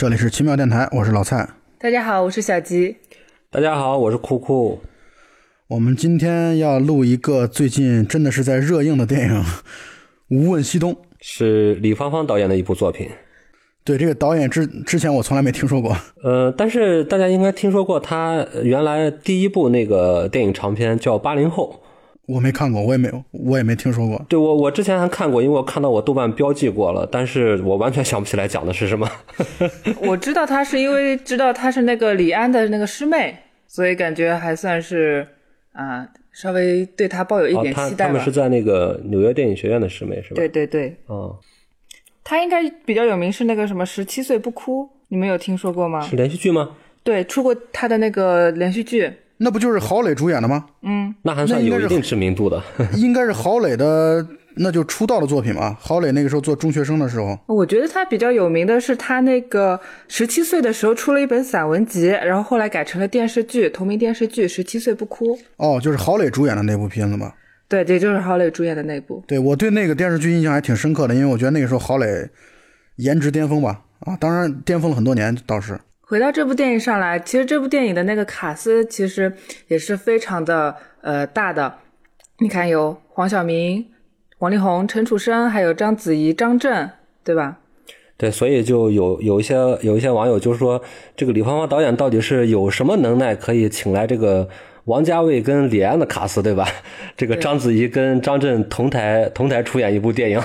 这里是奇妙电台，我是老蔡。大家好，我是小吉。大家好，我是酷酷。我们今天要录一个最近真的是在热映的电影《无问西东》，是李芳芳导演的一部作品。对这个导演之之前我从来没听说过，呃，但是大家应该听说过他原来第一部那个电影长片叫《八零后》。我没看过，我也没有，我也没听说过。对我，我之前还看过，因为我看到我豆瓣标记过了，但是我完全想不起来讲的是什么。我知道他是因为知道他是那个李安的那个师妹，所以感觉还算是啊，稍微对他抱有一点期待吧。他他们是在那个纽约电影学院的师妹是吧？对对对。哦，他应该比较有名是那个什么十七岁不哭，你们有听说过吗？是连续剧吗？对，出过他的那个连续剧。那不就是郝磊主演的吗？嗯，那还算有一定知名度的。应该是郝磊的，那就出道的作品嘛。郝磊那个时候做中学生的时候，我觉得他比较有名的是他那个十七岁的时候出了一本散文集，然后后来改成了电视剧，同名电视剧《十七岁不哭》。哦，就是郝磊主演的那部片子吗？对，对，就是郝磊主演的那部。对我对那个电视剧印象还挺深刻的，因为我觉得那个时候郝磊颜值巅峰吧。啊，当然巅峰了很多年倒是。回到这部电影上来，其实这部电影的那个卡斯其实也是非常的呃大的。你看，有黄晓明、王力宏、陈楚生，还有章子怡、张震，对吧？对，所以就有有一些有一些网友就是说，这个李芳芳导演到底是有什么能耐可以请来这个王家卫跟李安的卡斯，对吧？这个章子怡跟张震同台同台出演一部电影，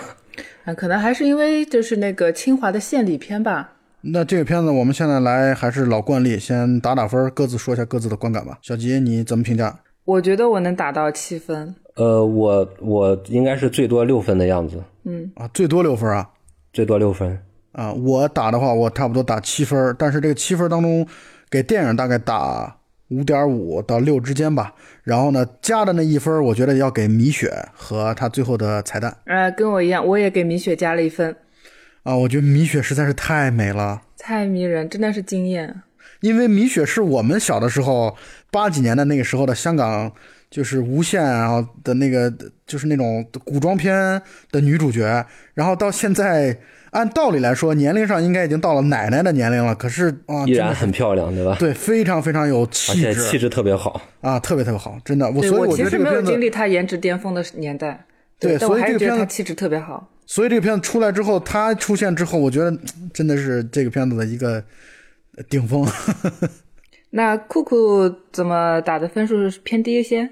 啊，可能还是因为就是那个清华的献礼片吧。那这个片子，我们现在来还是老惯例，先打打分，各自说一下各自的观感吧。小吉，你怎么评价？我觉得我能打到七分。呃，我我应该是最多六分的样子。嗯啊，最多六分啊，最多六分啊。我打的话，我差不多打七分，但是这个七分当中，给电影大概打五点五到六之间吧。然后呢，加的那一分，我觉得要给米雪和他最后的彩蛋。呃，跟我一样，我也给米雪加了一分。啊，我觉得米雪实在是太美了，太迷人，真的是惊艳。因为米雪是我们小的时候八几年的那个时候的香港，就是无线啊的那个，就是那种古装片的女主角。然后到现在，按道理来说，年龄上应该已经到了奶奶的年龄了。可是啊，依然很漂亮，对吧？对，非常非常有气质，气质特别好啊，特别特别好，真的。我所以我觉得这个片子，没有经历她颜值巅峰的年代，对，所以这个片子气质特别好。所以这个片子出来之后，他出现之后，我觉得 真的是这个片子的一个顶峰。那酷酷怎么打的分数是偏低一些？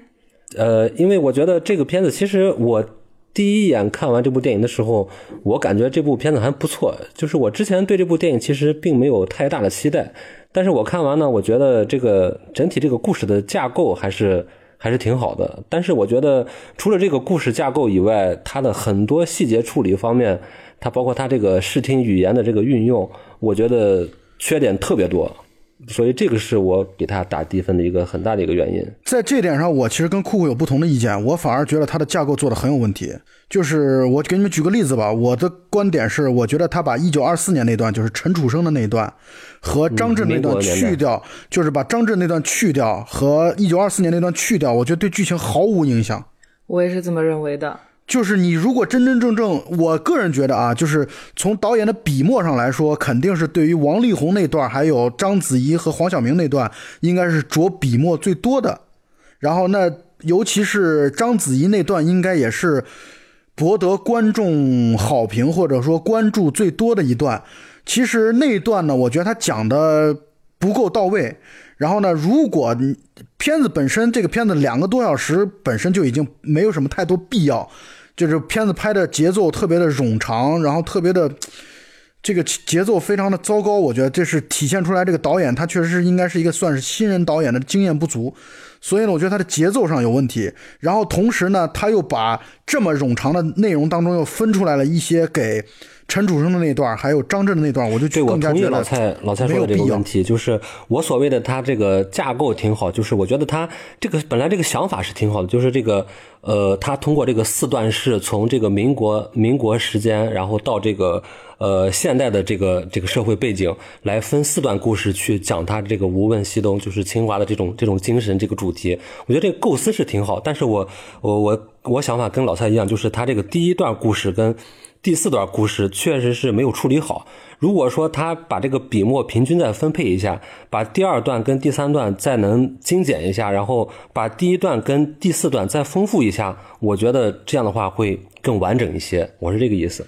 呃，因为我觉得这个片子，其实我第一眼看完这部电影的时候，我感觉这部片子还不错。就是我之前对这部电影其实并没有太大的期待，但是我看完呢，我觉得这个整体这个故事的架构还是。还是挺好的，但是我觉得除了这个故事架构以外，它的很多细节处理方面，它包括它这个视听语言的这个运用，我觉得缺点特别多。所以这个是我给他打低分的一个很大的一个原因。在这点上，我其实跟酷酷有不同的意见。我反而觉得他的架构做的很有问题。就是我给你们举个例子吧。我的观点是，我觉得他把一九二四年那段，就是陈楚生的那一段，和张震那段去掉，就是把张震那段去掉，和一九二四年那段去掉，我觉得对剧情毫无影响。我也是这么认为的。就是你如果真真正正，我个人觉得啊，就是从导演的笔墨上来说，肯定是对于王力宏那段，还有章子怡和黄晓明那段，应该是着笔墨最多的。然后那尤其是章子怡那段，应该也是博得观众好评或者说关注最多的一段。其实那段呢，我觉得他讲的不够到位。然后呢，如果片子本身这个片子两个多小时本身就已经没有什么太多必要。就是片子拍的节奏特别的冗长，然后特别的这个节奏非常的糟糕，我觉得这是体现出来这个导演他确实是应该是一个算是新人导演的经验不足，所以呢，我觉得他的节奏上有问题。然后同时呢，他又把这么冗长的内容当中又分出来了一些给。陈楚生的那段，还有张震的那段，我就对我同意老蔡老蔡说的这个问题，就是我所谓的他这个架构挺好，就是我觉得他这个本来这个想法是挺好的，就是这个呃，他通过这个四段式，从这个民国民国时间，然后到这个呃现代的这个这个社会背景，来分四段故事去讲他这个无问西东，就是清华的这种这种精神这个主题，我觉得这个构思是挺好，但是我我我我想法跟老蔡一样，就是他这个第一段故事跟。第四段故事确实是没有处理好。如果说他把这个笔墨平均再分配一下，把第二段跟第三段再能精简一下，然后把第一段跟第四段再丰富一下，我觉得这样的话会更完整一些。我是这个意思。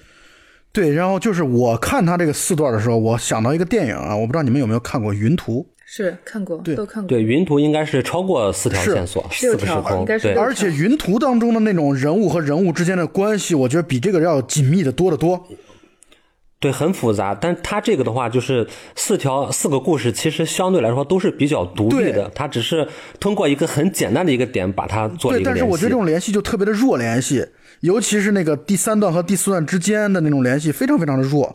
对，然后就是我看他这个四段的时候，我想到一个电影啊，我不知道你们有没有看过《云图》。是看过，对都看过。对，云图应该是超过四条线索，四个时空。对应该是，而且云图当中的那种人物和人物之间的关系，我觉得比这个要紧密的多得多。对，很复杂。但它这个的话，就是四条四个故事，其实相对来说都是比较独立的对。它只是通过一个很简单的一个点，把它做一个联系。但是我觉得这种联系就特别的弱联系，尤其是那个第三段和第四段之间的那种联系，非常非常的弱。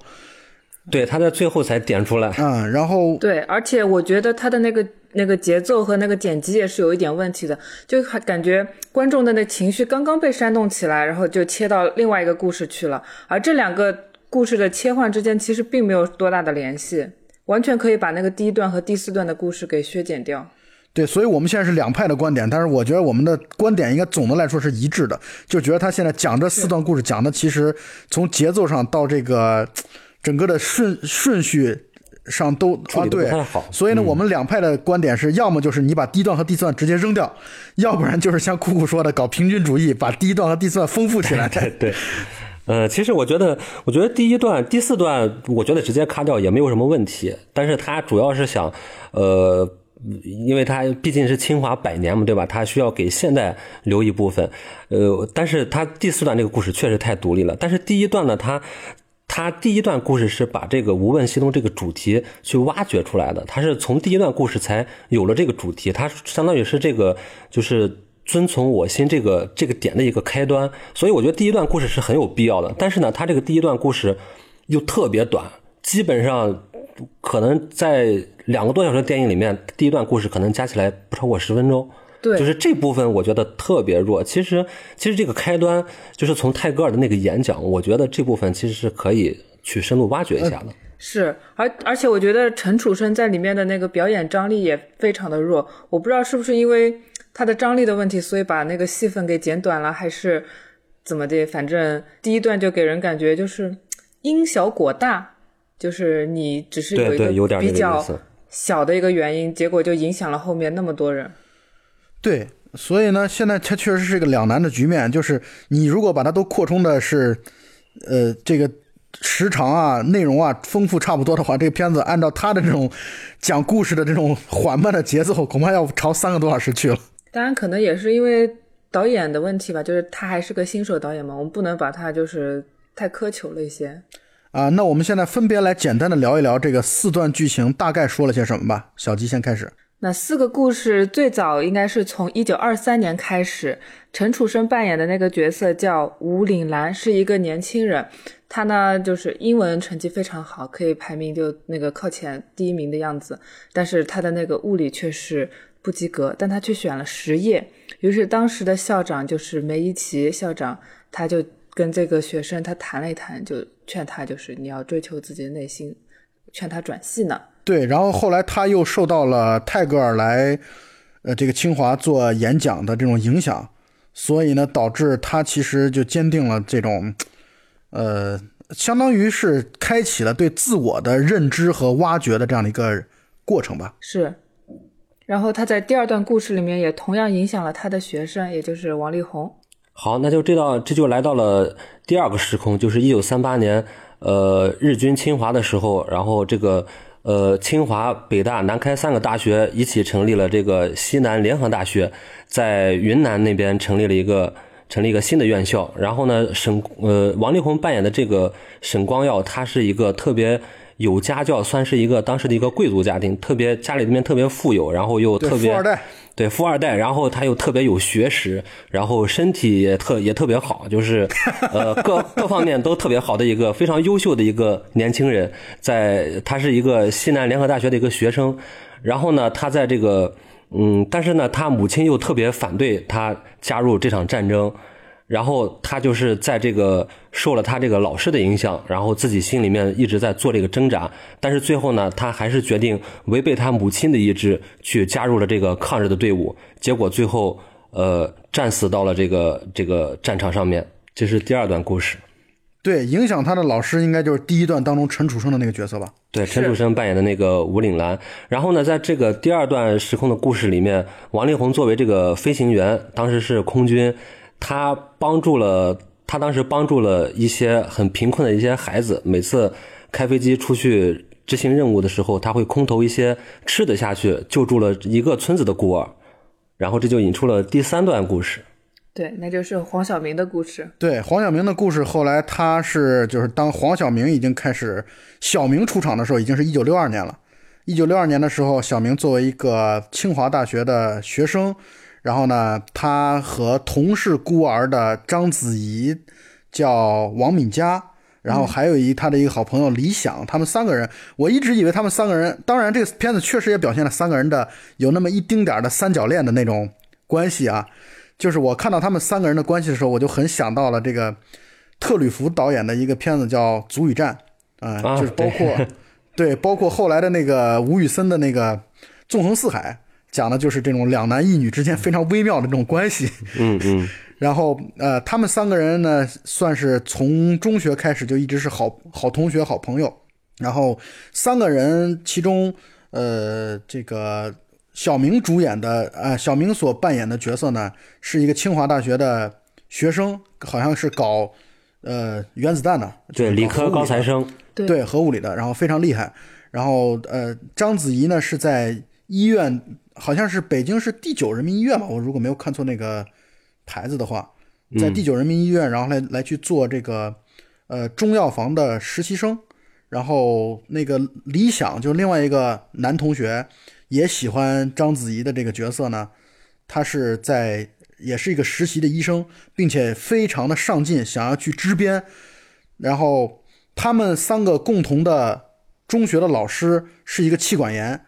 对，他在最后才点出来。嗯，然后对，而且我觉得他的那个那个节奏和那个剪辑也是有一点问题的，就还感觉观众的那情绪刚刚被煽动起来，然后就切到另外一个故事去了，而这两个故事的切换之间其实并没有多大的联系，完全可以把那个第一段和第四段的故事给削减掉。对，所以我们现在是两派的观点，但是我觉得我们的观点应该总的来说是一致的，就觉得他现在讲这四段故事讲的，其实从节奏上到这个整个的顺顺序上都啊对所以呢，我们两派的观点是，要么就是你把第一段和第四段直接扔掉，要不然就是像酷酷说的搞平均主义，把第一段和第四段丰富起来。对 对，呃，其实我觉得，我觉得第一段、第四段，我觉得直接卡掉也没有什么问题。但是他主要是想，呃，因为他毕竟是清华百年嘛，对吧？他需要给现代留一部分。呃，但是他第四段这个故事确实太独立了。但是第一段呢，他。他第一段故事是把这个无问西东这个主题去挖掘出来的，他是从第一段故事才有了这个主题，他相当于是这个就是遵从我心这个这个点的一个开端，所以我觉得第一段故事是很有必要的。但是呢，他这个第一段故事又特别短，基本上可能在两个多小时的电影里面，第一段故事可能加起来不超过十分钟。对就是这部分我觉得特别弱。其实，其实这个开端就是从泰戈尔的那个演讲，我觉得这部分其实是可以去深入挖掘一下的。是，而而且我觉得陈楚生在里面的那个表演张力也非常的弱，我不知道是不是因为他的张力的问题，所以把那个戏份给剪短了，还是怎么的？反正第一段就给人感觉就是因小果大，就是你只是有一个比较小的一个原因，结果就影响了后面那么多人。对，所以呢，现在它确实是一个两难的局面，就是你如果把它都扩充的是，呃，这个时长啊、内容啊丰富差不多的话，这个片子按照它的这种讲故事的这种缓慢的节奏，恐怕要朝三个多小时去了。当然，可能也是因为导演的问题吧，就是他还是个新手导演嘛，我们不能把他就是太苛求了一些。啊，那我们现在分别来简单的聊一聊这个四段剧情大概说了些什么吧。小吉先开始。那四个故事最早应该是从一九二三年开始，陈楚生扮演的那个角色叫吴岭兰，是一个年轻人。他呢就是英文成绩非常好，可以排名就那个靠前第一名的样子，但是他的那个物理却是不及格，但他却选了实业。于是当时的校长就是梅贻琦校长，他就跟这个学生他谈了一谈，就劝他就是你要追求自己的内心，劝他转系呢。对，然后后来他又受到了泰戈尔来，呃，这个清华做演讲的这种影响，所以呢，导致他其实就坚定了这种，呃，相当于是开启了对自我的认知和挖掘的这样的一个过程吧。是，然后他在第二段故事里面也同样影响了他的学生，也就是王力宏。好，那就这到这就来到了第二个时空，就是一九三八年，呃，日军侵华的时候，然后这个呃，清华、北大、南开三个大学一起成立了这个西南联合大学，在云南那边成立了一个成立一个新的院校。然后呢，沈呃王力宏扮演的这个沈光耀，他是一个特别有家教，算是一个当时的一个贵族家庭，特别家里面特别富有，然后又，特别富二代，对富二代，然后他又特别有学识，然后身体也特也特别好，就是呃各各方面都特别好的一个非常优秀的一个年轻人，在他是一个西南联合大学的一个学生，然后呢，他在这个嗯，但是呢，他母亲又特别反对他加入这场战争。然后他就是在这个受了他这个老师的影响，然后自己心里面一直在做这个挣扎，但是最后呢，他还是决定违背他母亲的意志去加入了这个抗日的队伍，结果最后呃战死到了这个这个战场上面。这是第二段故事。对，影响他的老师应该就是第一段当中陈楚生的那个角色吧？对，陈楚生扮演的那个吴岭澜。然后呢，在这个第二段时空的故事里面，王力宏作为这个飞行员，当时是空军，他帮助了他当时帮助了一些很贫困的一些孩子，每次开飞机出去执行任务的时候，他会空投一些吃的下去，救助了一个村子的孤儿。然后这就引出了第三段故事。对，那就是黄晓明的故事。对，黄晓明的故事，后来他是就是当黄晓明已经开始小明出场的时候，已经是一九六二年了。一九六二年的时候，小明作为一个清华大学的学生，然后呢，他和同是孤儿的章子怡叫王敏佳，然后还有一他的一个好朋友李想，他们三个人，我一直以为他们三个人，当然这个片子确实也表现了三个人的有那么一丁点儿的三角恋的那种关系啊。就是我看到他们三个人的关系的时候，我就很想到了这个特吕弗导演的一个片子叫《足与战》啊、啊就是包括 对，包括后来的那个吴宇森的那个《纵横四海》，讲的就是这种两男一女之间非常微妙的这种关系。嗯嗯，然后呃，他们三个人呢，算是从中学开始就一直是好好同学、好朋友。然后三个人其中，呃，这个小明主演的，呃，小明所扮演的角色呢，是一个清华大学的学生，好像是搞呃原子弹的，对，理科高材生。对对核物理的，然后非常厉害。然后呃，章子怡呢是在医院，好像是北京市第九人民医院吧，我如果没有看错那个牌子的话，在第九人民医院，然后来来去做这个呃中药房的实习生。然后那个李想就是另外一个男同学，也喜欢章子怡的这个角色呢，他是在也是一个实习的医生，并且非常的上进，想要去支边。然后他们三个共同的中学的老师是一个气管炎，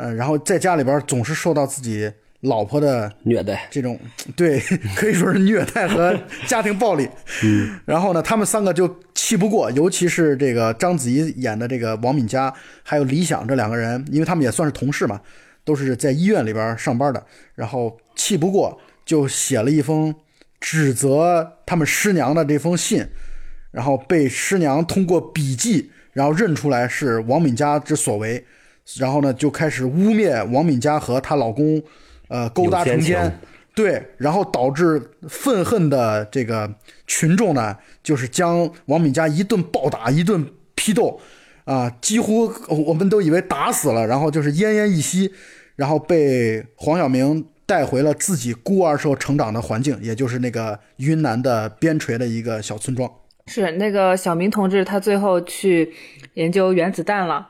呃，然后在家里边总是受到自己老婆的虐待，这种对，可以说是虐待和家庭暴力。嗯，然后呢，他们三个就气不过，尤其是这个章子怡演的这个王敏佳，还有李想这两个人，因为他们也算是同事嘛，都是在医院里边上班的。然后气不过，就写了一封指责他们师娘的这封信，然后被师娘通过笔记，然后认出来是王敏佳之所为，然后呢，就开始污蔑王敏佳和她老公。呃，勾搭成奸对，然后导致愤恨的这个群众呢，就是将王敏佳一顿暴打，一顿批斗，啊，几乎我们都以为打死了，然后就是奄奄一息，然后被黄晓明带回了自己孤儿时候成长的环境，也就是那个云南的边陲的一个小村庄。是那个小明同志，他最后去研究原子弹了，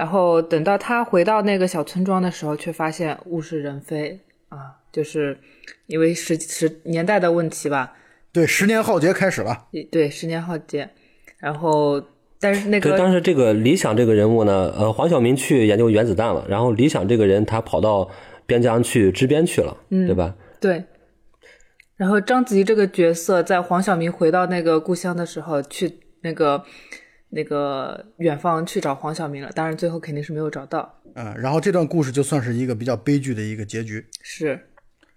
然后等到他回到那个小村庄的时候，却发现物是人非啊，就是因为时时年代的问题吧，对，十年浩劫开始了。对，十年浩劫，然后但是那对，个当时这个李想这个人物呢，呃，黄晓明去研究原子弹了，然后李想这个人他跑到边疆去支边去了，对吧？对，然后章子怡这个角色在黄晓明回到那个故乡的时候，去那个那个远方去找黄晓明了，当然最后肯定是没有找到，嗯，然后这段故事就算是一个比较悲剧的一个结局。是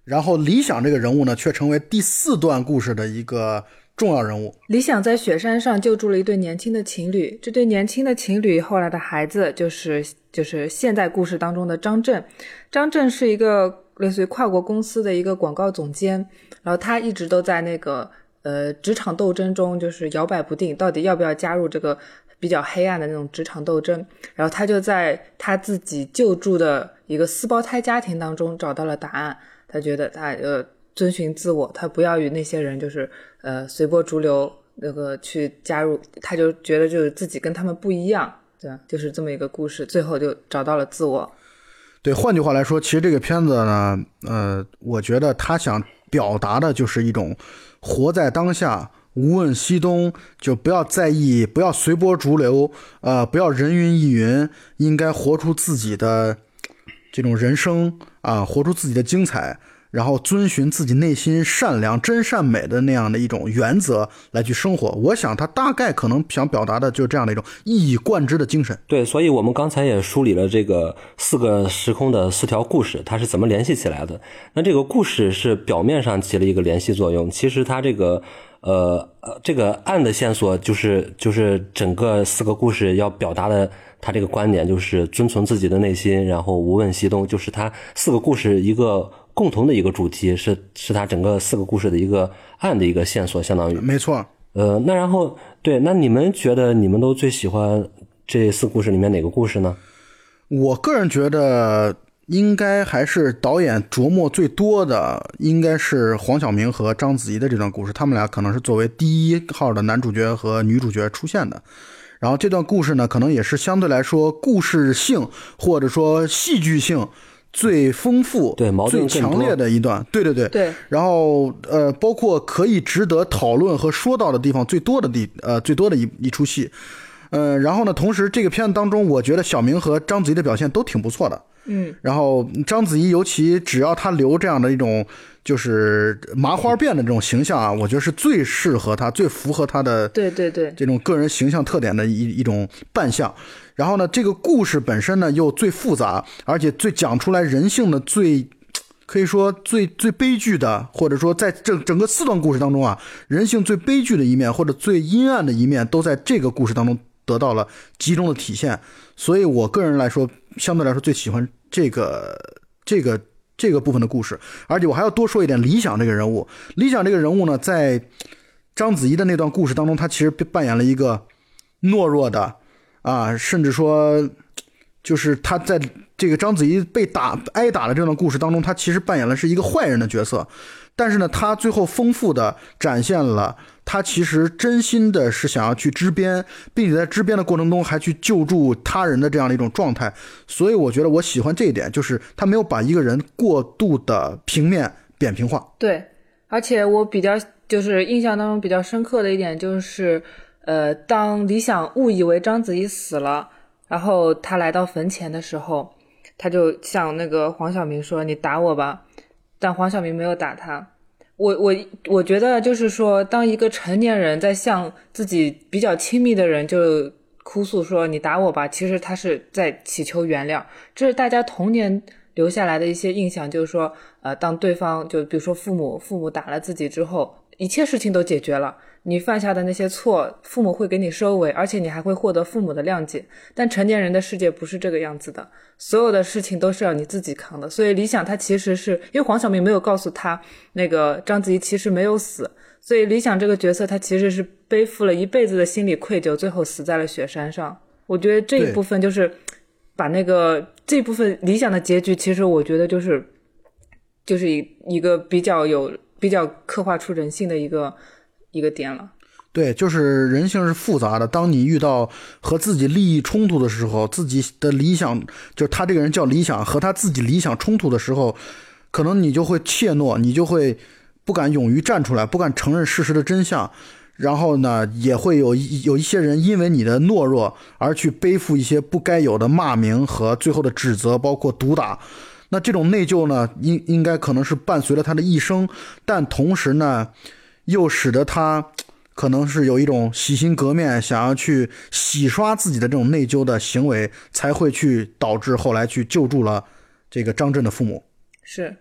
然后李想这个人物呢，却成为第四段故事的一个重要人物。李想在雪山上救助了一对年轻的情侣，这对年轻的情侣后来的孩子就是就是现在故事当中的张震。张震是一个类似于跨国公司的一个广告总监，然后他一直都在那个呃职场斗争中就是摇摆不定，到底要不要加入这个比较黑暗的那种职场斗争。然后他就在他自己救助的一个四胞胎家庭当中找到了答案。他觉得他呃遵循自我，他不要与那些人就是呃随波逐流那个去加入，他就觉得就是自己跟他们不一样，对吧？就是这么一个故事，最后就找到了自我。对，换句话来说，其实这个片子呢，呃，我觉得他想表达的就是一种活在当下，无问西东，就不要在意，不要随波逐流，呃，不要人云亦云，应该活出自己的这种人生啊，活出自己的精彩。然后遵循自己内心善良、真善美的那样的一种原则来去生活。我想他大概可能想表达的就是这样的一种一以贯之的精神。对，所以我们刚才也梳理了这个四个时空的四条故事，它是怎么联系起来的。那这个故事是表面上起了一个联系作用，其实它这个呃呃这个暗的线索就是就是整个四个故事要表达的。他这个观点就是遵从自己的内心，然后无问西东，就是他四个故事一个共同的一个主题，是是他整个四个故事的一个暗的一个线索，相当于没错。呃，那然后对，那你们觉得你们都最喜欢这四故事里面哪个故事呢？我个人觉得应该还是导演琢磨最多的，应该是黄晓明和章子怡的这段故事，他们俩可能是作为第一号的男主角和女主角出现的。然后这段故事呢，可能也是相对来说故事性或者说戏剧性最丰富、对矛盾最强烈的一段。对对对。对。然后呃，包括可以值得讨论和说到的地方最多的地呃最多的一一出戏。呃，然后呢，同时这个片子当中，我觉得小明和章子怡的表现都挺不错的。嗯。然后章子怡尤其只要她留这样的一种。就是麻花辫的这种形象啊，我觉得是最适合她、最符合她的对对对这种个人形象特点的一一种扮相。然后呢，这个故事本身呢又最复杂，而且最讲出来人性的最可以说最最悲剧的，或者说在整整个四段故事当中啊，人性最悲剧的一面或者最阴暗的一面都在这个故事当中得到了集中的体现。所以我个人来说，相对来说最喜欢这个这个。这个部分的故事，而且我还要多说一点，理想这个人物，理想这个人物呢，在章子怡的那段故事当中，他其实扮演了一个懦弱的啊，甚至说，就是他在这个章子怡被打挨打的这段故事当中，他其实扮演了是一个坏人的角色。但是呢，他最后丰富的展现了他其实真心的是想要去支边，并且在支边的过程中还去救助他人的这样的一种状态。所以我觉得我喜欢这一点，就是他没有把一个人过度的平面扁平化。对，而且我比较就是印象当中比较深刻的一点就是，呃，当李想误以为章子怡死了，然后他来到坟前的时候，他就向那个黄晓明说：“你打我吧。”但黄晓明没有打他，我我我觉得就是说，当一个成年人在向自己比较亲密的人就哭诉说“你打我吧”，其实他是在祈求原谅。这是大家童年留下来的一些印象，就是说，呃，当对方就比如说父母父母打了自己之后，一切事情都解决了。你犯下的那些错，父母会给你收尾，而且你还会获得父母的谅解。但成年人的世界不是这个样子的，所有的事情都是要你自己扛的。所以理想他其实是因为黄晓明没有告诉他，那个章子怡其实没有死，所以理想这个角色他其实是背负了一辈子的心理愧疚，最后死在了雪山上。我觉得这一部分就是把那个这部分理想的结局，其实我觉得就是就是一一个比较有比较刻画出人性的一个。一个点了，对，就是人性是复杂的。当你遇到和自己利益冲突的时候，自己的理想，就是他这个人叫理想，和他自己理想冲突的时候，可能你就会怯懦，你就会不敢勇于站出来，不敢承认事实的真相。然后呢，也会有有一些人因为你的懦弱而去背负一些不该有的骂名和最后的指责，包括毒打。那这种内疚呢，应应该可能是伴随了他的一生，但同时呢。又使得他可能是有一种洗心革面，想要去洗刷自己的这种内疚的行为，才会去导致后来去救助了这个张震的父母。是，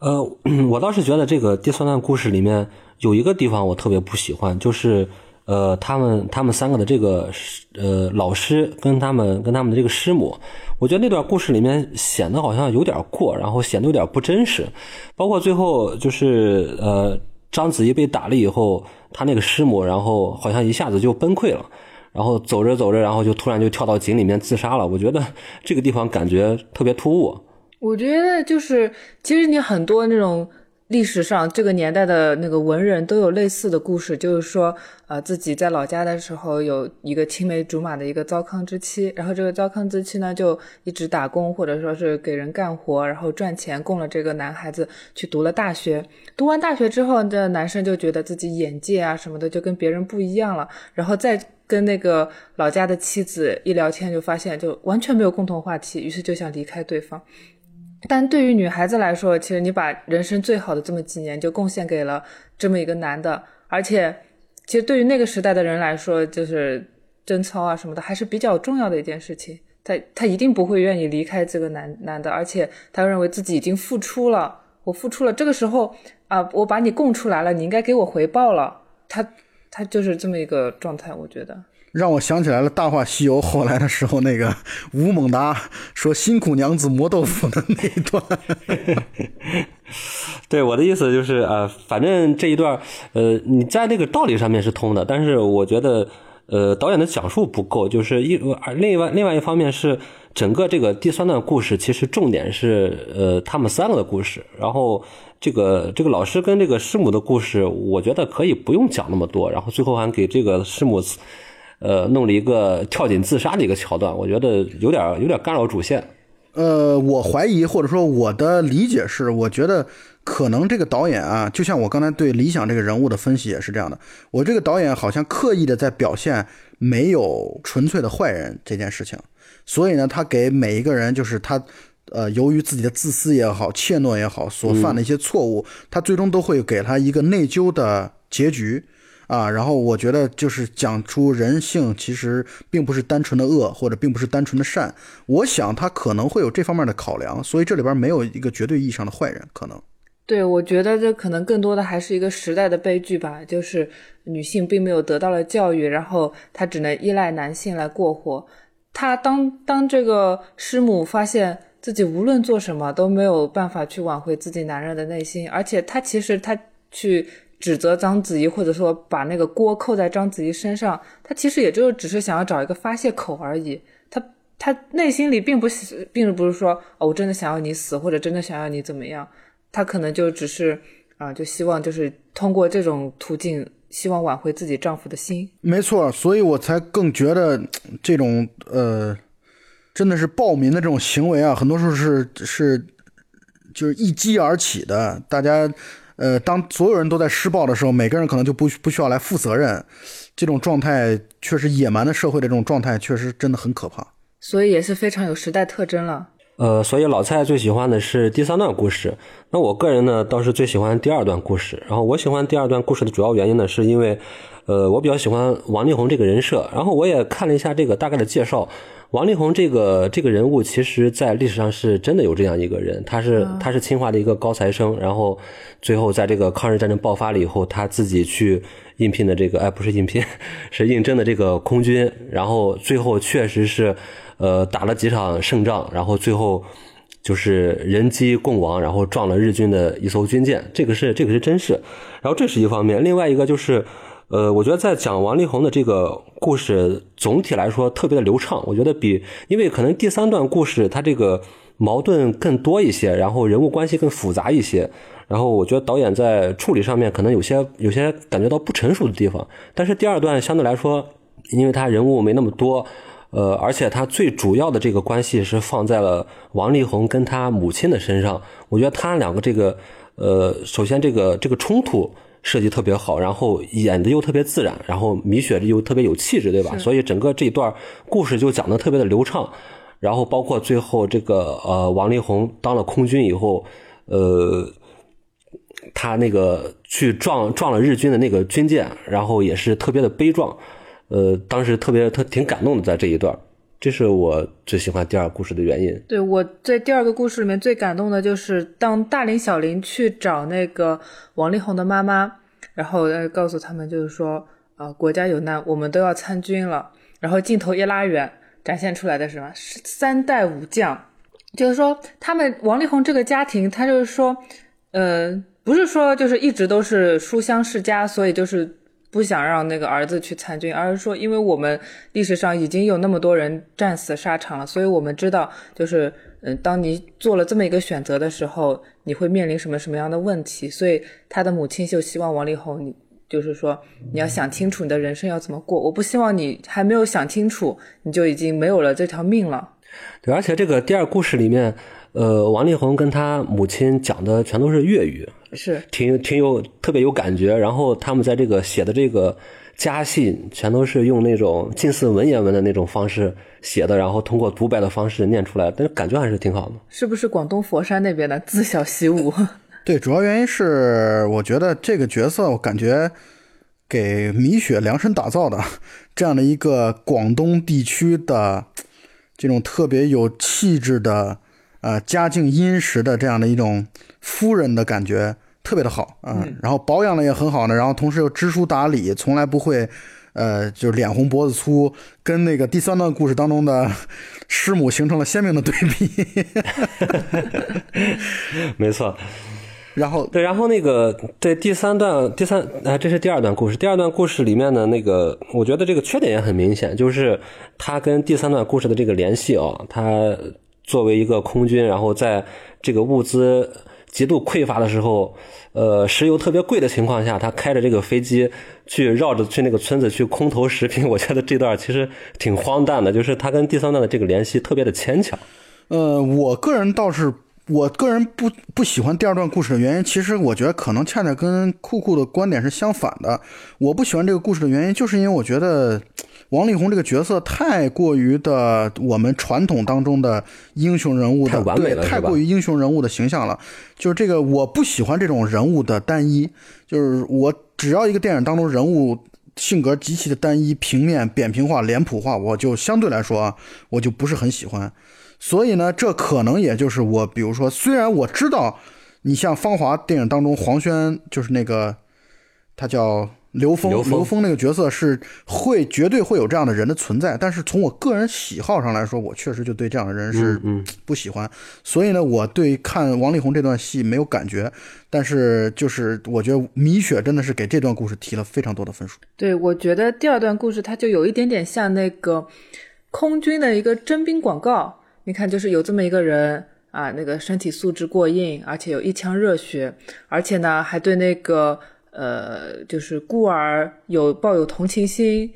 呃，我倒是觉得这个第三段故事里面有一个地方我特别不喜欢，就是呃，他们他们三个的这个呃老师跟他们跟他们的这个师母，我觉得那段故事里面显得好像有点过，然后显得有点不真实，包括最后就是呃。章子怡被打了以后，她那个师母，然后好像一下子就崩溃了，然后走着走着，然后就突然就跳到井里面自杀了。我觉得这个地方感觉特别突兀。我觉得就是，其实你很多那种。历史上这个年代的那个文人都有类似的故事，就是说，呃，自己在老家的时候有一个青梅竹马的一个糟糠之妻，然后这个糟糠之妻呢就一直打工或者说是给人干活，然后赚钱供了这个男孩子去读了大学。读完大学之后，这男生就觉得自己眼界啊什么的就跟别人不一样了，然后再跟那个老家的妻子一聊天，就发现就完全没有共同话题，于是就想离开对方。但对于女孩子来说，其实你把人生最好的这么几年就贡献给了这么一个男的，而且其实对于那个时代的人来说，就是贞操啊什么的还是比较重要的一件事情。他他一定不会愿意离开这个男男的，而且他认为自己已经付出了，我付出了，这个时候啊，我把你供出来了，你应该给我回报了。他他就是这么一个状态，我觉得。让我想起来了《大话西游》后来的时候，那个吴孟达说“辛苦娘子磨豆腐”的那一段。对我的意思就是呃，反正这一段呃，你在那个道理上面是通的，但是我觉得呃，导演的讲述不够，就是一另外另外一方面是整个这个第三段故事其实重点是呃他们三个的故事，然后这个这个老师跟这个师母的故事，我觉得可以不用讲那么多，然后最后还给这个师母。呃，弄了一个跳井自杀的一个桥段，我觉得有点有点干扰主线。呃，我怀疑或者说我的理解是，我觉得可能这个导演啊，就像我刚才对理想这个人物的分析也是这样的。我这个导演好像刻意的在表现没有纯粹的坏人这件事情，所以呢，他给每一个人就是他，呃，由于自己的自私也好、怯懦也好所犯的一些错误，他最终都会给他一个内疚的结局。啊，然后我觉得就是讲出人性其实并不是单纯的恶，或者并不是单纯的善。我想他可能会有这方面的考量，所以这里边没有一个绝对意义上的坏人。可能，对我觉得这可能更多的还是一个时代的悲剧吧，就是女性并没有得到了教育，然后她只能依赖男性来过活。她当当这个师母发现自己无论做什么都没有办法去挽回自己男人的内心，而且她其实她去。指责章子怡，或者说把那个锅扣在章子怡身上，他其实也就只是想要找一个发泄口而已。他他内心里并不并不是说哦，我真的想要你死，或者真的想要你怎么样。他可能就只是啊，就希望就是通过这种途径，希望挽回自己丈夫的心。没错，所以我才更觉得这种呃，真的是暴民的这种行为啊，很多时候是是就是一击而起的，大家。呃，当所有人都在施暴的时候，每个人可能就不不需要来负责任，这种状态确实野蛮的社会的这种状态确实真的很可怕，所以也是非常有时代特征了。呃，所以老蔡最喜欢的是第三段故事，那我个人呢倒是最喜欢第二段故事。然后我喜欢第二段故事的主要原因呢，是因为，呃，我比较喜欢王力宏这个人设，然后我也看了一下这个大概的介绍。王力宏这个这个人物，其实在历史上是真的有这样一个人，他是他是清华的一个高材生，然后最后在这个抗日战争爆发了以后，他自己去应聘的这个，哎，不是应聘，是应征的这个空军，然后最后确实是，呃，打了几场胜仗，然后最后就是人机共亡，然后撞了日军的一艘军舰，这个是这个是真事，然后这是一方面，另外一个就是。呃，我觉得在讲王力宏的这个故事，总体来说特别的流畅。我觉得比，因为可能第三段故事它这个矛盾更多一些，然后人物关系更复杂一些，然后我觉得导演在处理上面可能有些有些感觉到不成熟的地方。但是第二段相对来说，因为他人物没那么多，呃，而且他最主要的这个关系是放在了王力宏跟他母亲的身上。我觉得他两个这个，呃，首先这个这个冲突。设计特别好，然后演的又特别自然，然后米雪又特别有气质，对吧？所以整个这段故事就讲的特别的流畅。然后包括最后这个呃，王力宏当了空军以后，呃，他那个去撞撞了日军的那个军舰，然后也是特别的悲壮。呃，当时特别他挺感动的，在这一段。这是我最喜欢第二故事的原因。对，我在第二个故事里面最感动的就是当大林小林去找那个王力宏的妈妈，然后告诉他们就是说，呃，国家有难，我们都要参军了。然后镜头一拉远，展现出来的什么？三代武将，就是说他们王力宏这个家庭，他就是说，呃，不是说就是一直都是书香世家，所以就是。不想让那个儿子去参军，而是说，因为我们历史上已经有那么多人战死沙场了，所以我们知道，就是，嗯，当你做了这么一个选择的时候，你会面临什么什么样的问题。所以他的母亲就希望王力宏，你就是说，你要想清楚你的人生要怎么过。我不希望你还没有想清楚，你就已经没有了这条命了。对，而且这个第二故事里面。呃，王力宏跟他母亲讲的全都是粤语，是挺挺有特别有感觉。然后他们在这个写的这个家信全都是用那种近似文言文的那种方式写的，然后通过独白的方式念出来，但是感觉还是挺好的。是不是广东佛山那边的自小习武？对，主要原因是我觉得这个角色，我感觉给米雪量身打造的这样的一个广东地区的这种特别有气质的，呃，家境殷实的这样的一种夫人的感觉，特别的好啊、嗯然后保养的也很好呢，然后同时又知书达理，从来不会。呃，就是脸红脖子粗，跟那个第三段故事当中的师母形成了鲜明的对比。没错，然后对，然后那个对第三段第三啊，这是第二段故事。第二段故事里面的那个，我觉得这个缺点也很明显，就是他跟第三段故事的这个联系啊，他作为一个空军，然后在这个物资极度匮乏的时候，呃，石油特别贵的情况下，他开着这个飞机去绕着去那个村子去空投食品。我觉得这段其实挺荒诞的，就是他跟第三段的这个联系特别的牵强。呃，我个人倒是，我个人不不喜欢第二段故事的原因，其实我觉得可能恰恰跟酷酷的观点是相反的。我不喜欢这个故事的原因，就是因为我觉得王力宏这个角色太过于的我们传统当中的英雄人物的太完美太过于英雄人物的形象了。就是这个，我不喜欢这种人物的单一，就是我只要一个电影当中人物。性格极其的单一、平面、扁平化、脸谱化，我就相对来说啊，我就不是很喜欢。所以呢，这可能也就是我，比如说，虽然我知道你像《芳华》电影当中黄轩就是那个，他叫刘峰，刘峰那个角色是会绝对会有这样的人的存在，但是从我个人喜好上来说，我确实就对这样的人是嗯，不喜欢。所以呢，我对看王力宏这段戏没有感觉，但是就是我觉得米雪真的是给这段故事提了非常多的分数。对，我觉得第二段故事它就有一点点像那个空军的一个征兵广告。你看，就是有这么一个人啊，那个身体素质过硬，而且有一腔热血，而且呢还对那个呃，就是孤儿有抱有同情心，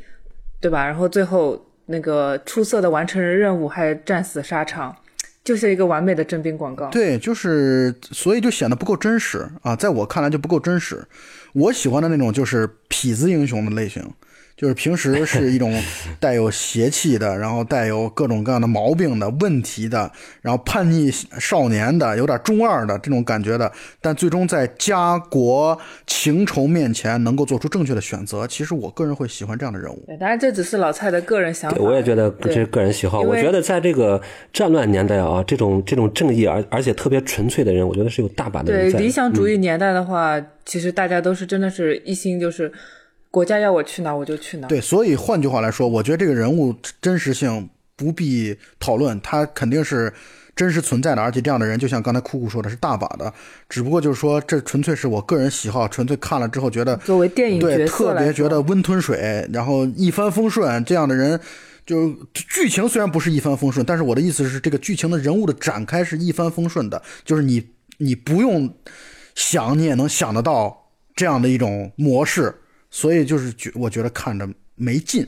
对吧？然后最后那个出色的完成任务，还战死沙场，就是一个完美的征兵广告。对，就是所以就显得不够真实啊，在我看来就不够真实。我喜欢的那种就是痞子英雄的类型，就是平时是一种 带有邪气的，然后带有各种各样的毛病的问题的，然后叛逆少年的，有点中二的这种感觉的，但最终在家国情仇面前能够做出正确的选择。其实我个人会喜欢这样的人物。对，当然这只是老蔡的个人想法。对我也觉得对这是个人喜好。我觉得在这个战乱年代啊，这种这种正义而而且特别纯粹的人，我觉得是有大把的对。理想主嗯义年代的话，其实大家都是真的是一心就是国家要我去哪儿我就去哪儿。对，所以换句话来说，我觉得这个人物真实性不必讨论，他肯定是真实存在的，而且这样的人就像刚才酷酷说的是大把的，只不过就是说这纯粹是我个人喜好，纯粹看了之后觉得作为电影对特别觉得温吞水，然后一帆风顺这样的人。就剧情虽然不是一帆风顺，但是我的意思是，这个剧情的人物的展开是一帆风顺的，就是你你不用想，你也能想得到这样的一种模式，所以就是觉我觉得看着没劲。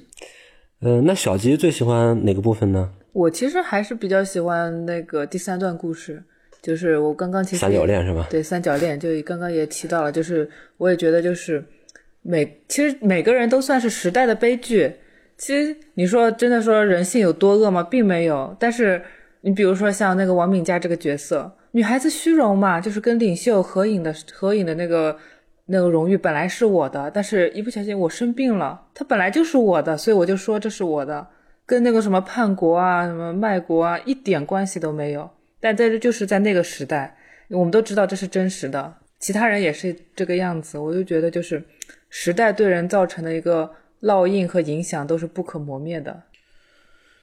呃，那小吉最喜欢哪个部分呢？我其实还是比较喜欢那个第三段故事，就是我刚刚其实三角恋是吧？对三角恋，就刚刚也提到了，就是我也觉得就是每其实每个人都算是时代的悲剧。其实你说真的说人性有多恶吗？并没有。但是你比如说像那个王敏佳这个角色，女孩子虚荣嘛，就是跟领袖合影的合影的那个那个荣誉本来是我的，但是一不小心我生病了，它本来就是我的，所以我就说这是我的，跟那个什么叛国啊、什么卖国啊一点关系都没有。但在这就是在那个时代，我们都知道这是真实的，其他人也是这个样子。我就觉得就是时代对人造成的一个烙印和影响都是不可磨灭的。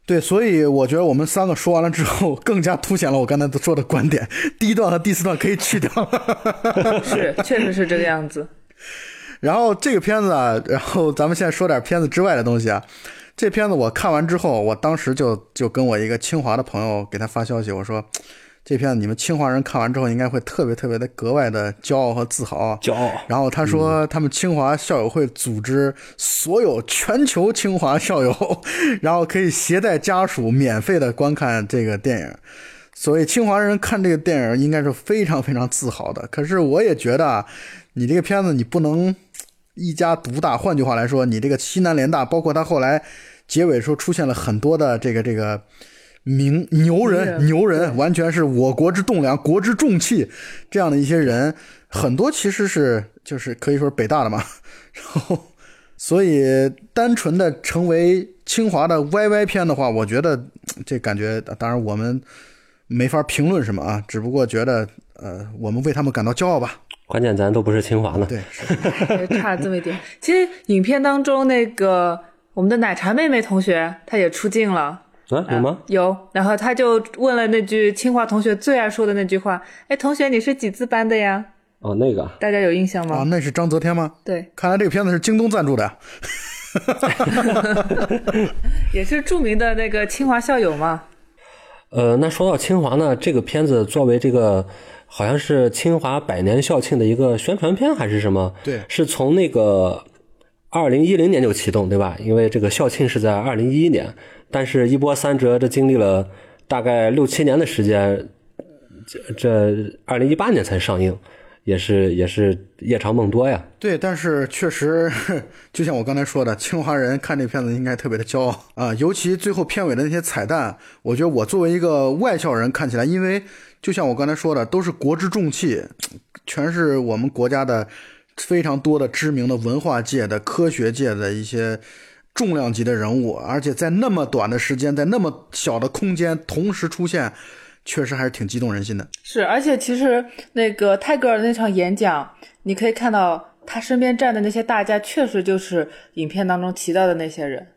对，所以我觉得我们三个说完了之后，更加凸显了我刚才说的观点。第一段和第四段可以去掉了。是，确实是这个样子。然后这个片子啊，然后咱们现在说点片子之外的东西啊。这片子我看完之后，我当时就就跟我一个清华的朋友给他发消息，我说这片子你们清华人看完之后应该会特别特别的格外的骄傲和自豪啊。骄傲。然后他说，他们清华校友会组织所有全球清华校友，然后可以携带家属免费的观看这个电影。所以清华人看这个电影应该是非常非常自豪的。可是我也觉得啊，你这个片子你不能一家独大。换句话来说，你这个西南联大，包括他后来结尾时候出现了很多的这个这个名牛人，牛人完全是我国之栋梁，国之重器这样的一些人，很多其实是就是可以说是北大的嘛。然后，所以单纯的成为清华的 YY 片的话，我觉得这感觉，当然我们没法评论什么啊，只不过觉得呃，我们为他们感到骄傲吧。关键咱都不是清华的，对，差这么一点。其实影片当中那个我们的奶茶妹妹同学，她也出镜了。啊，有吗？有，然后他就问了那句清华同学最爱说的那句话：“哎，同学，你是几字班的呀？”哦，那个大家有印象吗？啊，那是章泽天吗？对，看来这个片子是京东赞助的，也是著名的那个清华校友嘛。呃，那说到清华呢，这个片子作为这个好像是清华百年校庆的一个宣传片还是什么？对，是从那个二零一零年就启动，对吧？因为这个校庆是在二零一一年。但是，一波三折，这经历了大概六七年的时间，这这二零一八年才上映，也是也是夜长梦多呀。对，但是确实，就像我刚才说的，清华人看这片子应该特别的骄傲啊，尤其最后片尾的那些彩蛋，我觉得我作为一个外校人看起来，因为就像我刚才说的，都是国之重器，全是我们国家的非常多的知名的文化界的、科学界的一些。重量级的人物，而且在那么短的时间，在那么小的空间同时出现，确实还是挺激动人心的。是，而且其实那个泰戈尔那场演讲，你可以看到他身边站的那些大家，确实就是影片当中提到的那些人。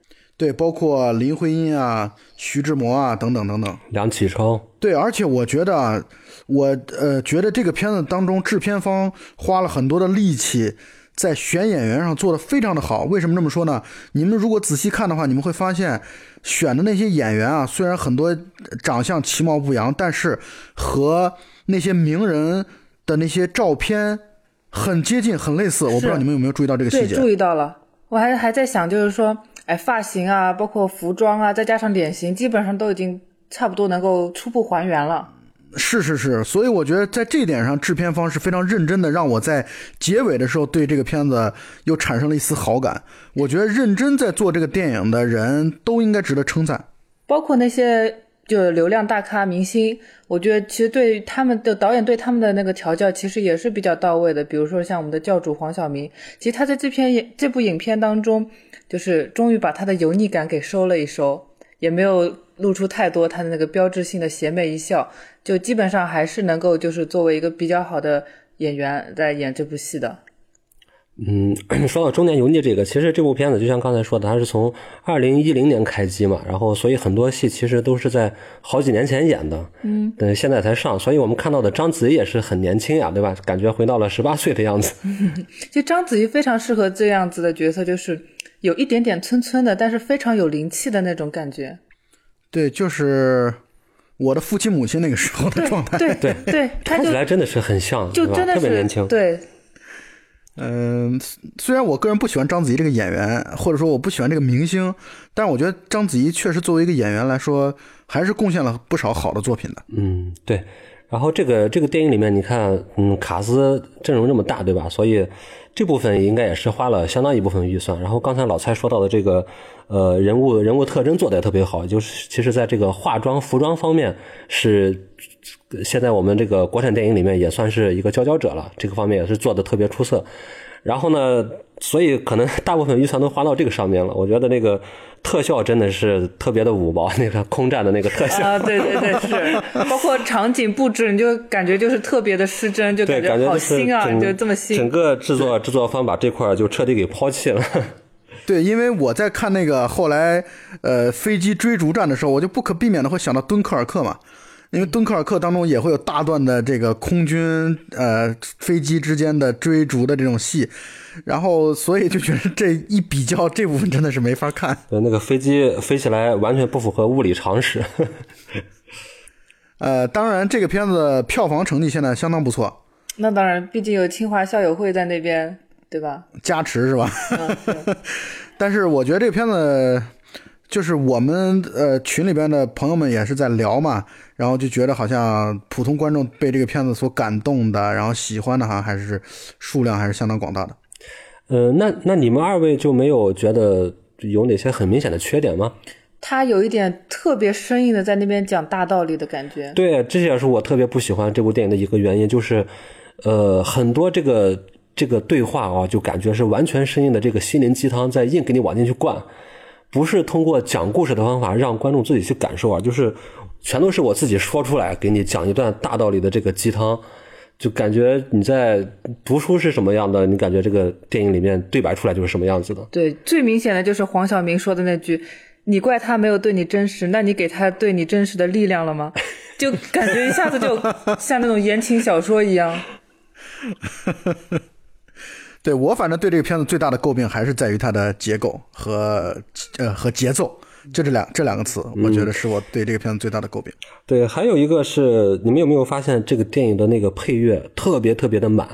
对，包括林徽因啊、徐志摩啊等等等等，梁启超。对，而且我觉得，我呃觉得这个片子当中制片方花了很多的力气。在选演员上做的非常的好，为什么这么说呢？你们如果仔细看的话，你们会发现，选的那些演员啊，虽然很多长相其貌不扬，但是和那些名人的那些照片很接近，很类似。我不知道你们有没有注意到这个细节？注意到了。我还还在想，就是说，哎，发型啊，包括服装啊，再加上脸型，基本上都已经差不多能够初步还原了。是是是，所以我觉得在这一点上，制片方是非常认真的，让我在结尾的时候对这个片子又产生了一丝好感。我觉得认真在做这个电影的人都应该值得称赞，包括那些就流量大咖明星，我觉得其实对他们的导演对他们的那个调教其实也是比较到位的。比如说像我们的教主黄晓明，其实他在这篇这部影片当中，就是终于把他的油腻感给收了一收，也没有露出太多他的那个标志性的邪魅一笑。就基本上还是能够，就是作为一个比较好的演员在演这部戏的。嗯，说到中年油腻这个，其实这部片子就像刚才说的，它是从二零一零年开机嘛，然后所以很多戏其实都是在好几年前演的，嗯，等现在才上，所以我们看到的章子怡也是很年轻呀，对吧？感觉回到了十八岁的样子。就章子怡非常适合这样子的角色，就是有一点点村村的，但是非常有灵气的那种感觉。对，就是。我的父亲母亲那个时候的状态，对对对，看起来真的是很像，就真的特别年轻。对，嗯，虽然我个人不喜欢章子怡这个演员，或者说我不喜欢这个明星，但是我觉得章子怡确实作为一个演员来说，还是贡献了不少好的作品的。嗯，对。然后这个这个电影里面，你看，嗯，卡斯阵容这么大，对吧？所以这部分应该也是花了相当一部分预算。然后刚才老蔡说到的这个。呃，人物人物特征做的也特别好，就是其实在这个化妆服装方面是现在我们这个国产电影里面也算是一个佼佼者了，这个方面也是做的特别出色。然后呢，所以可能大部分预算都花到这个上面了。我觉得那个特效真的是特别的五毛，那个空战的那个特效啊，对对对，是，包括场景布置，你就感觉就是特别的失真，就感觉好新啊，就这么新。整个制作制作方把这块就彻底给抛弃了。对，因为我在看那个后来，呃，飞机追逐战的时候，我就不可避免的会想到敦刻尔克嘛，因为敦刻尔克当中也会有大段的这个空军呃飞机之间的追逐的这种戏，然后所以就觉得这一比较，这部分真的是没法看。对，那个飞机飞起来完全不符合物理常识。呃，当然这个片子票房成绩现在相当不错。那当然，毕竟有清华校友会在那边。对吧？加持是吧？但是我觉得这个片子，就是我们呃群里边的朋友们也是在聊嘛，然后就觉得好像普通观众被这个片子所感动的，然后喜欢的，好像还是数量还是相当广大的。呃，那那你们二位就没有觉得有哪些很明显的缺点吗？他有一点特别生硬的在那边讲大道理的感觉。对，这也是我特别不喜欢这部电影的一个原因，就是，呃，很多这个这个对话啊，就感觉是完全生硬的这个心灵鸡汤在硬给你往进去灌，不是通过讲故事的方法让观众自己去感受啊，就是全都是我自己说出来给你讲一段大道理的这个鸡汤。就感觉你在读书是什么样的，你感觉这个电影里面对白出来就是什么样子的。对，最明显的就是黄晓明说的那句：“你怪他没有对你真实，那你给他对你真实的力量了吗？” 就感觉一下子就像那种言情小说一样。对我反正对这个片子最大的诟病还是在于它的结构和呃和节奏，就这两这两个词，我觉得是我对这个片子最大的诟病。对，还有一个是你们有没有发现这个电影的那个配乐特别特别的满，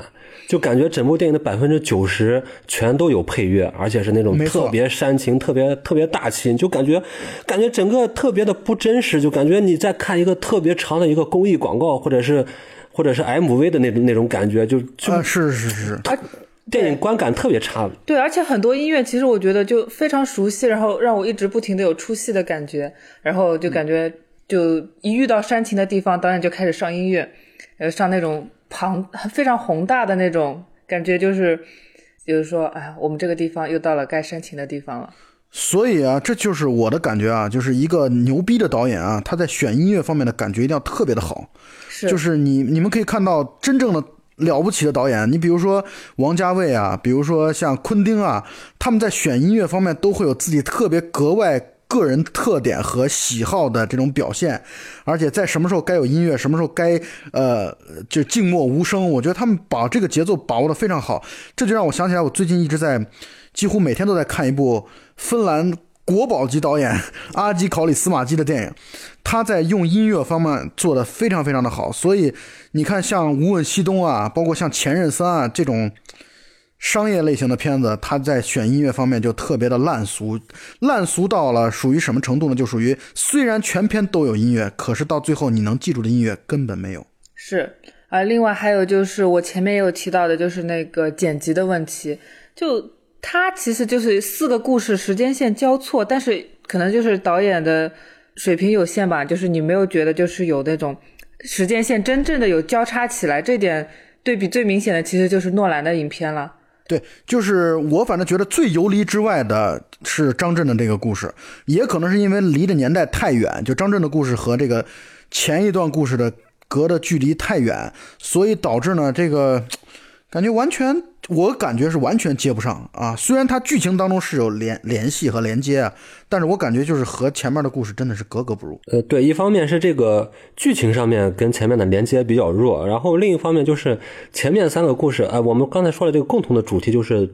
就感觉整部电影的百分之九十全都有配乐，而且是那种特别煽情、特别特别大气，就感觉感觉整个特别的不真实，就感觉你在看一个特别长的一个公益广告，或者是或者是 MV 的那种那种感觉，就就啊，是是是，而电影观感特别差。对，而且很多音乐其实我觉得就非常熟悉，然后让我一直不停的有出戏的感觉，然后就感觉就一遇到煽情的地方，导演就开始上音乐，呃，上那种庞非常宏大的那种感觉，就是比如说，哎，我们这个地方又到了该煽情的地方了。所以啊，这就是我的感觉啊，就是一个牛逼的导演啊，他在选音乐方面的感觉一定要特别的好。是，就是你你们可以看到真正的了不起的导演，你比如说王家卫啊，比如说像昆汀啊，他们在选音乐方面都会有自己特别格外个人特点和喜好的这种表现，而且在什么时候该有音乐，什么时候该呃就静默无声，我觉得他们把这个节奏把握的非常好，这就让我想起来，我最近一直在几乎每天都在看一部芬兰。国宝级导演阿基考里斯马基的电影，他在用音乐方面做的非常非常的好，所以你看像《无问西东》啊，包括像《前任三》啊这种商业类型的片子，他在选音乐方面就特别的烂俗，烂俗到了属于什么程度呢？就属于虽然全片都有音乐，可是到最后你能记住的音乐根本没有。是啊，另外还有就是我前面也有提到的，就是那个剪辑的问题，就它其实就是四个故事时间线交错，但是可能就是导演的水平有限吧，就是你没有觉得就是有那种时间线真正的有交叉起来，这点对比最明显的其实就是诺兰的影片了。对，就是我反正觉得最游离之外的是张震的这个故事，也可能是因为离的年代太远，就张震的故事和这个前一段故事的隔的距离太远，所以导致呢这个感觉完全，我感觉是完全接不上啊。虽然它剧情当中是有联联系和连接啊，但是我感觉就是和前面的故事真的是格格不入。呃，对，一方面是这个剧情上面跟前面的连接比较弱，然后另一方面就是前面三个故事，呃，我们刚才说的这个共同的主题就是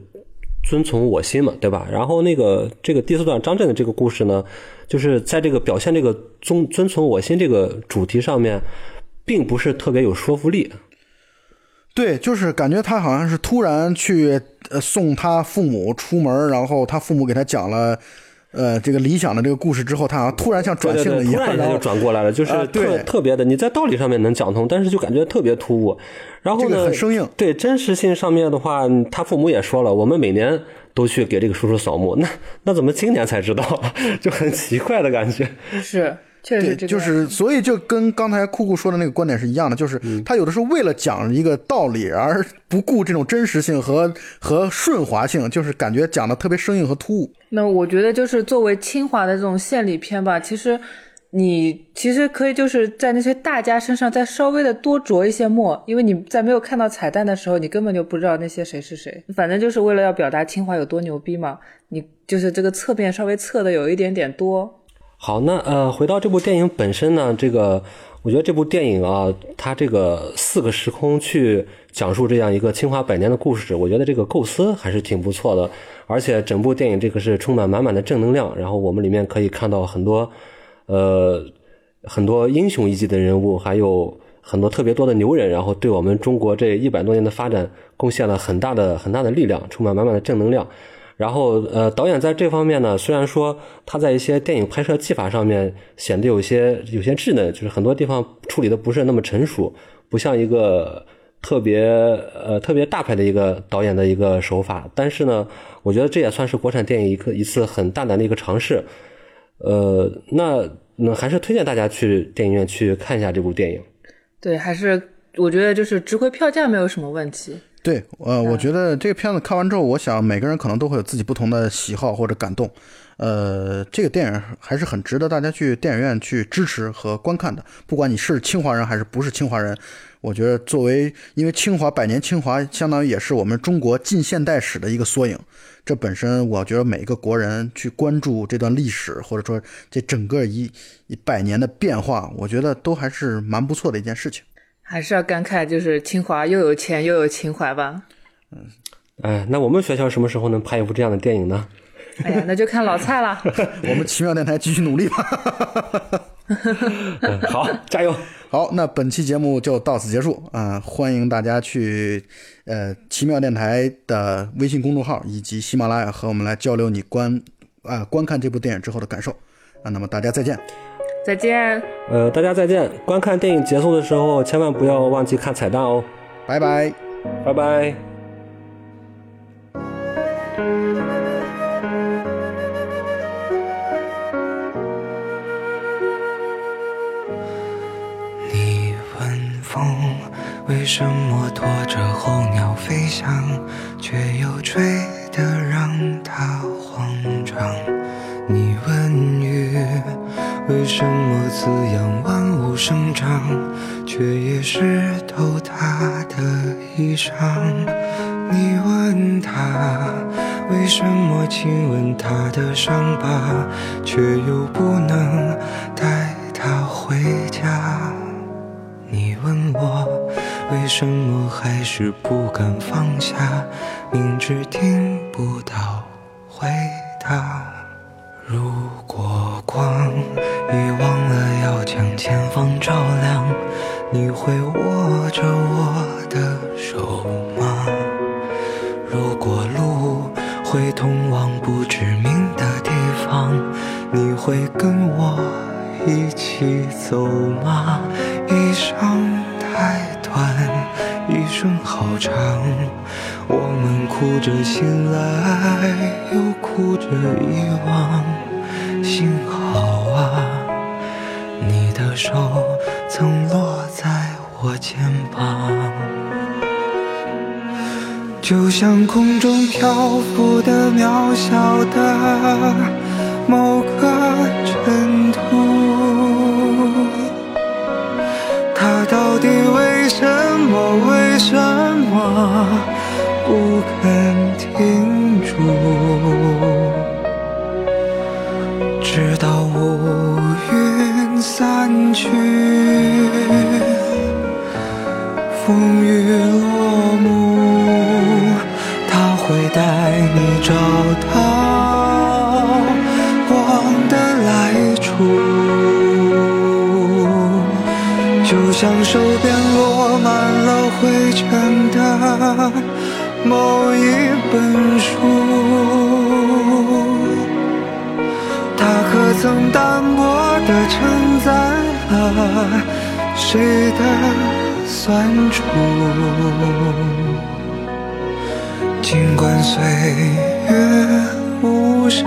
遵从我心嘛，对吧？然后那个这个第四段张震的这个故事呢，就是在这个表现这个遵遵从我心这个主题上面，并不是特别有说服力。对，就是感觉他好像是突然去呃送他父母出门，然后他父母给他讲了。呃，这个理想的这个故事之后，他好像突然像转性了一样，突然一下就转过来了，就是特、呃、特别的，你在道理上面能讲通，但是就感觉特别突兀。然后呢，这个、很生硬。对真实性上面的话，他父母也说了，我们每年都去给这个叔叔扫墓，那那怎么今年才知道？就很奇怪的感觉。是。确实，就是，所以就跟刚才酷酷说的那个观点是一样的，就是他有的时候为了讲一个道理而不顾这种真实性和和顺滑性，就是感觉讲的特别生硬和突兀。那我觉得就是作为清华的这种献礼片吧，其实你其实可以就是在那些大家身上再稍微的多着一些墨，因为你在没有看到彩蛋的时候，你根本就不知道那些谁是谁。反正就是为了要表达清华有多牛逼嘛，你就是这个侧面稍微侧的有一点点多。好，那呃，回到这部电影本身呢，这个我觉得这部电影啊，它这个四个时空去讲述这样一个清华百年的故事，我觉得这个构思还是挺不错的，而且整部电影这个是充满满满的正能量，然后我们里面可以看到很多呃很多英雄一级的人物，还有很多特别多的牛人，然后对我们中国这一百多年的发展贡献了很大的很大的力量，充满满满的正能量。然后，呃，导演在这方面呢，虽然说他在一些电影拍摄技法上面显得有些有些稚嫩，就是很多地方处理的不是那么成熟，不像一个特别呃特别大牌的一个导演的一个手法，但是呢，我觉得这也算是国产电影一个一次很大胆的一个尝试。呃，那那还是推荐大家去电影院去看一下这部电影。对，还是我觉得就是值回票价没有什么问题。对，呃，我觉得这个片子看完之后，我想每个人可能都会有自己不同的喜好或者感动。呃，这个电影还是很值得大家去电影院去支持和观看的。不管你是清华人还是不是清华人，我觉得作为因为清华百年清华，相当于也是我们中国近现代史的一个缩影。这本身，我觉得每一个国人去关注这段历史，或者说这整个一一百年的变化，我觉得都还是蛮不错的一件事情。还是要感慨，就是清华又有钱又有情怀吧。嗯，哎，那我们学校什么时候能拍一部这样的电影呢？哎呀，那就看老蔡了。我们奇妙电台继续努力吧。好，加油！好，那本期节目就到此结束啊！欢迎大家去呃奇妙电台的微信公众号以及喜马拉雅和我们来交流你观啊观看这部电影之后的感受啊。那么大家再见。再见，呃，大家再见。观看电影结束的时候，千万不要忘记看彩蛋哦。拜拜，拜拜。你问风为什么拖着候鸟飞翔，却又吹得让它为什么滋养万物生长，却也湿透他的衣裳？你问他，为什么亲吻他的伤疤，却又不能带他回家？你问我，为什么还是不敢放下，明知听不到回答？方照亮，你会握着我的手吗？如果路会通往不知名的地方，你会跟我一起走吗？一生太短，一生好长，我们哭着醒来，又哭着遗忘。手曾落在我肩膀，就像空中漂浮的渺小的某个尘土，它到底为什么？为什么不肯谁的酸楚？尽管岁月无声，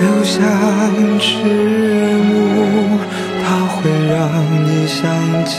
留下迟暮，它会让你想起